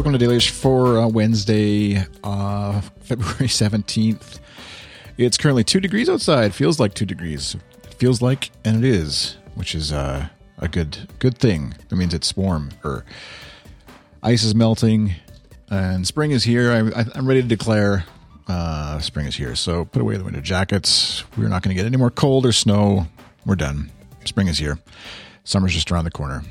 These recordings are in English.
welcome to Dailyish for uh, Wednesday, uh, February 17th. It's currently two degrees outside. Feels like two degrees. It feels like, and it is, which is uh, a good good thing. That means it's warm. Or ice is melting, and spring is here. I, I'm ready to declare uh, spring is here. So put away the winter jackets. We're not going to get any more cold or snow. We're done. Spring is here. Summer's just around the corner.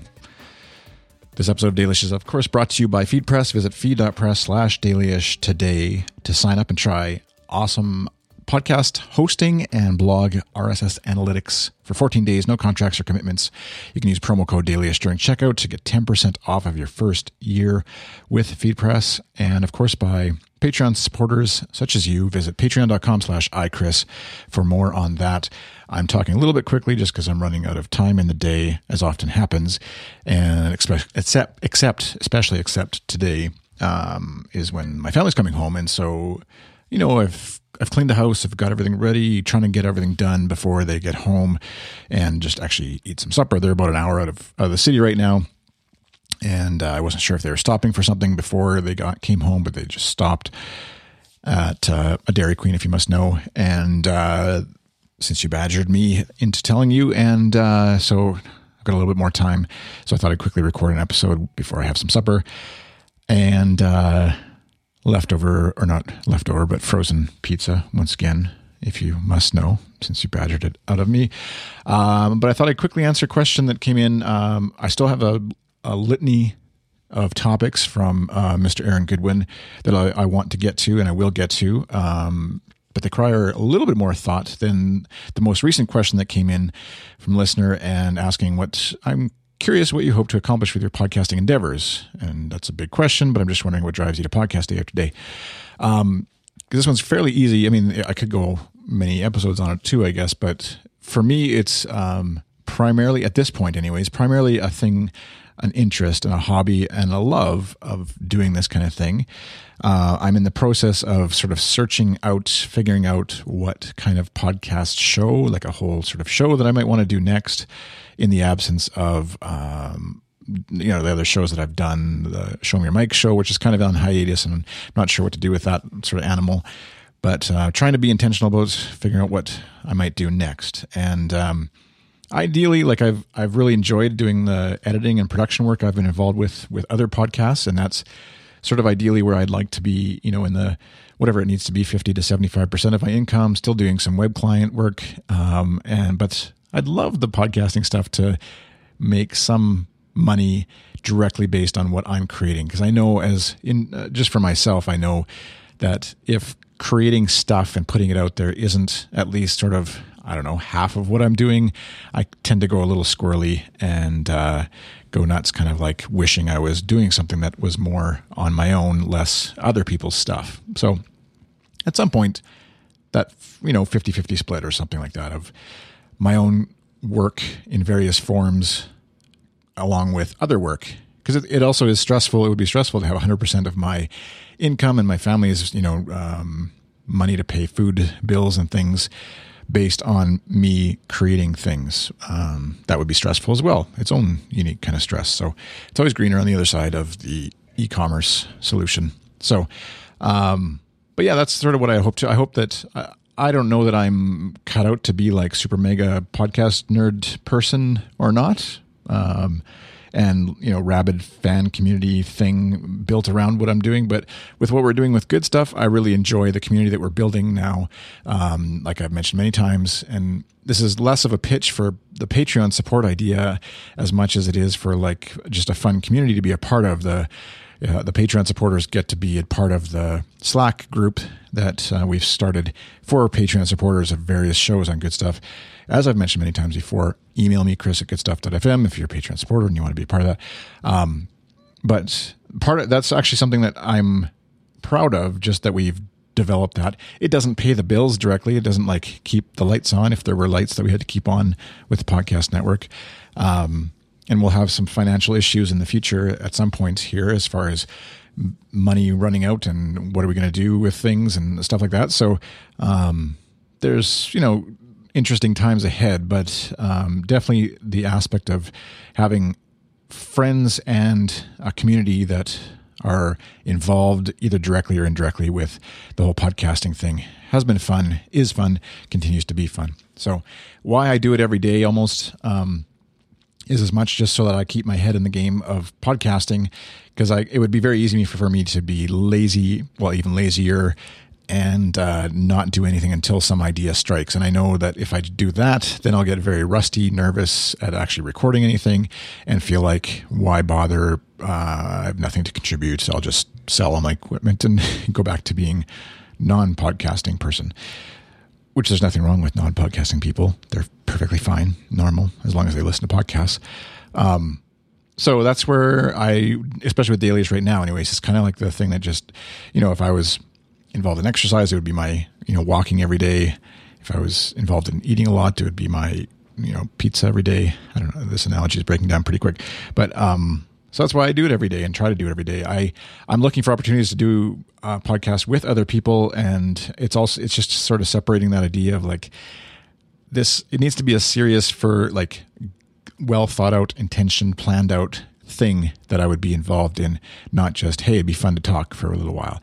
This episode of Dailyish is, of course, brought to you by FeedPress. Visit feed.press slash dailyish today to sign up and try awesome podcast hosting and blog RSS analytics for 14 days, no contracts or commitments. You can use promo code Dailyish during checkout to get 10% off of your first year with FeedPress. And of course, by Patreon supporters such as you, visit patreon.com slash iChris for more on that. I'm talking a little bit quickly just because I'm running out of time in the day, as often happens. And except, except especially except today, um, is when my family's coming home. And so, you know, I've, I've cleaned the house, I've got everything ready, trying to get everything done before they get home and just actually eat some supper. They're about an hour out of, out of the city right now and uh, I wasn't sure if they were stopping for something before they got came home, but they just stopped at uh, a Dairy Queen, if you must know. And uh, since you badgered me into telling you, and uh, so I've got a little bit more time, so I thought I'd quickly record an episode before I have some supper. And uh, leftover, or not leftover, but frozen pizza once again. If you must know, since you badgered it out of me. Um, but I thought I'd quickly answer a question that came in. Um, I still have a a litany of topics from uh, Mr. Aaron Goodwin that I, I, want to get to and I will get to. Um, but they require a little bit more thought than the most recent question that came in from listener and asking what I'm curious what you hope to accomplish with your podcasting endeavors. And that's a big question, but I'm just wondering what drives you to podcast day after day. Um, this one's fairly easy. I mean, I could go many episodes on it too, I guess, but for me, it's um, primarily at this point, anyways, primarily a thing an interest and a hobby and a love of doing this kind of thing. Uh, I'm in the process of sort of searching out, figuring out what kind of podcast show, like a whole sort of show that I might want to do next in the absence of, um, you know, the other shows that I've done, the Show Me Your Mic show, which is kind of on hiatus and I'm not sure what to do with that sort of animal. But uh, trying to be intentional about figuring out what I might do next. And, um, ideally like i've i've really enjoyed doing the editing and production work i've been involved with with other podcasts and that's sort of ideally where i'd like to be you know in the whatever it needs to be 50 to 75% of my income still doing some web client work um, and but i'd love the podcasting stuff to make some money directly based on what i'm creating because i know as in uh, just for myself i know that if creating stuff and putting it out there isn't at least sort of I don't know, half of what I'm doing, I tend to go a little squirrely and uh, go nuts, kind of like wishing I was doing something that was more on my own, less other people's stuff. So at some point, that, you know, 50 50 split or something like that of my own work in various forms along with other work because it, it, also is stressful. It would be stressful to have 100% of my income and my family's, you know, um, money to pay food bills and things based on me creating things. Um, that would be stressful as well, its own unique kind of stress. So it's always greener on the other side of the e commerce solution. So, um, but yeah, that's sort of what I hope to. I hope that. Uh, I don't know that I'm cut out to be like super mega podcast nerd person or not. Um, and you know rabid fan community thing built around what I'm doing. But with what we're doing with good stuff, I really enjoy the community that we're building now. Um, like I've mentioned many times, and this is less of a pitch for the Patreon support idea as much as it is for like just a fun community to be a part of. The uh, the Patreon supporters get to be a part of the Slack group that uh, we've started for Patreon supporters of various shows on good stuff. As I've mentioned many times before, email me, Chris at goodstuff.fm if you're a Patreon supporter and you want to be a part of that. Um, but part of that's actually something that I'm proud of, just that we've developed that. It doesn't pay the bills directly. It doesn't like keep the lights on if there were lights that we had to keep on with the podcast network. Um, and we'll have some financial issues in the future at some point here as far as money running out and what are we going to do with things and stuff like that. So, um, there's, you know, interesting times ahead, but um, definitely the aspect of having friends and a community that are involved either directly or indirectly with the whole podcasting thing. Has been fun, is fun, continues to be fun. So, why I do it every day almost um, is as much just so that I keep my head in the game of podcasting because it would be very easy for me to be lazy, well, even lazier and uh, not do anything until some idea strikes. And I know that if I do that, then I'll get very rusty, nervous at actually recording anything and feel like, why bother? Uh, I have nothing to contribute. So I'll just sell all my equipment and go back to being non podcasting person, which there's nothing wrong with non podcasting people. They're perfectly fine, normal, as long as they listen to podcasts. Um, so that's where I, especially with the dailies right now, anyways, it's kind of like the thing that just, you know, if I was involved in exercise, it would be my, you know, walking every day. If I was involved in eating a lot, it would be my, you know, pizza every day. I don't know. This analogy is breaking down pretty quick, but, um, so that's why I do it every day and try to do it every day. I I'm looking for opportunities to do uh, a podcast with other people, and it's also it's just sort of separating that idea of like this. It needs to be a serious for like well thought out, intention planned out thing that I would be involved in, not just hey, it'd be fun to talk for a little while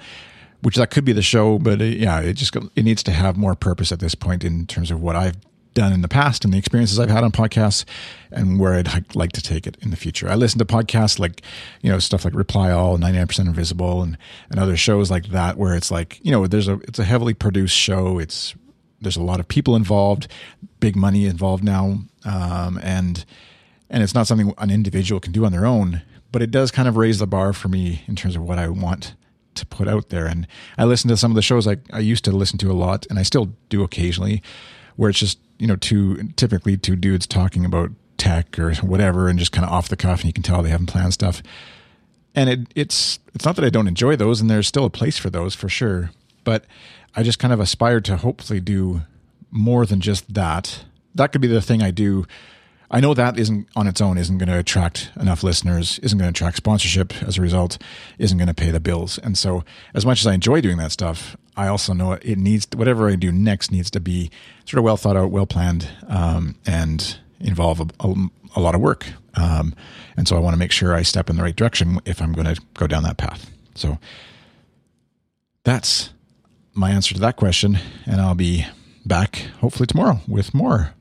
which that could be the show, but it, yeah, it just it needs to have more purpose at this point in terms of what I've done in the past and the experiences I've had on podcasts and where I'd like to take it in the future. I listen to podcasts like, you know, stuff like Reply All, 99% Invisible and, and other shows like that where it's like, you know, there's a, it's a heavily produced show. It's, there's a lot of people involved, big money involved now. Um, and, and it's not something an individual can do on their own, but it does kind of raise the bar for me in terms of what I want to put out there. And I listen to some of the shows I, I used to listen to a lot, and I still do occasionally, where it's just you know two typically two dudes talking about tech or whatever, and just kind of off the cuff, and you can tell they haven't planned stuff. And it, it's it's not that I don't enjoy those, and there's still a place for those for sure. But I just kind of aspire to hopefully do more than just that. That could be the thing I do I know that isn't on its own isn't going to attract enough listeners, isn't going to attract sponsorship as a result, isn't going to pay the bills. And so, as much as I enjoy doing that stuff, I also know it needs whatever I do next needs to be sort of well thought out, well planned, um, and involve a, a, a, lot of work. Um, and so, I want to make sure I step in the right direction if I'm going to go down that path. So, that's my answer to that question, and I'll be back hopefully tomorrow with more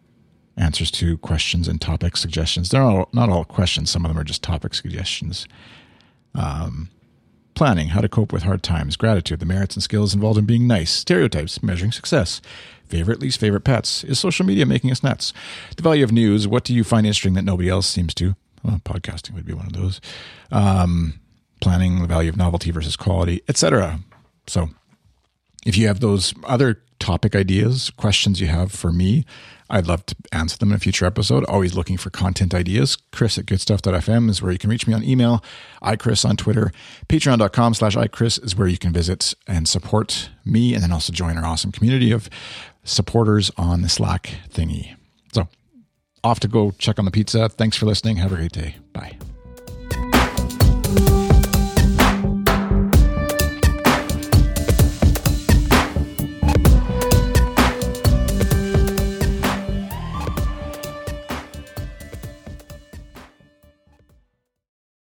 answers to questions and topic suggestions. They're all, not all questions, some of them are just topic suggestions. Um, planning, how to cope with hard times, gratitude, the merits and skills involved in being nice, stereotypes, measuring success, favorite, least favorite pets, is social media making us nuts, the value of news, what do you find interesting that nobody else seems to? Well, podcasting would be one of those. Um, planning, the value of novelty versus quality, etc. So, if you have those other topic ideas, questions you have for me, I'd love to answer them in a future episode. Always looking for content ideas. Chris at goodstuff.fm is where you can reach me on email. iChris on Twitter. Patreon.com slash iChris is where you can visit and support me and then also join our awesome community of supporters on the Slack thingy. So off to go check on the pizza. Thanks for listening. Have a great day. Bye.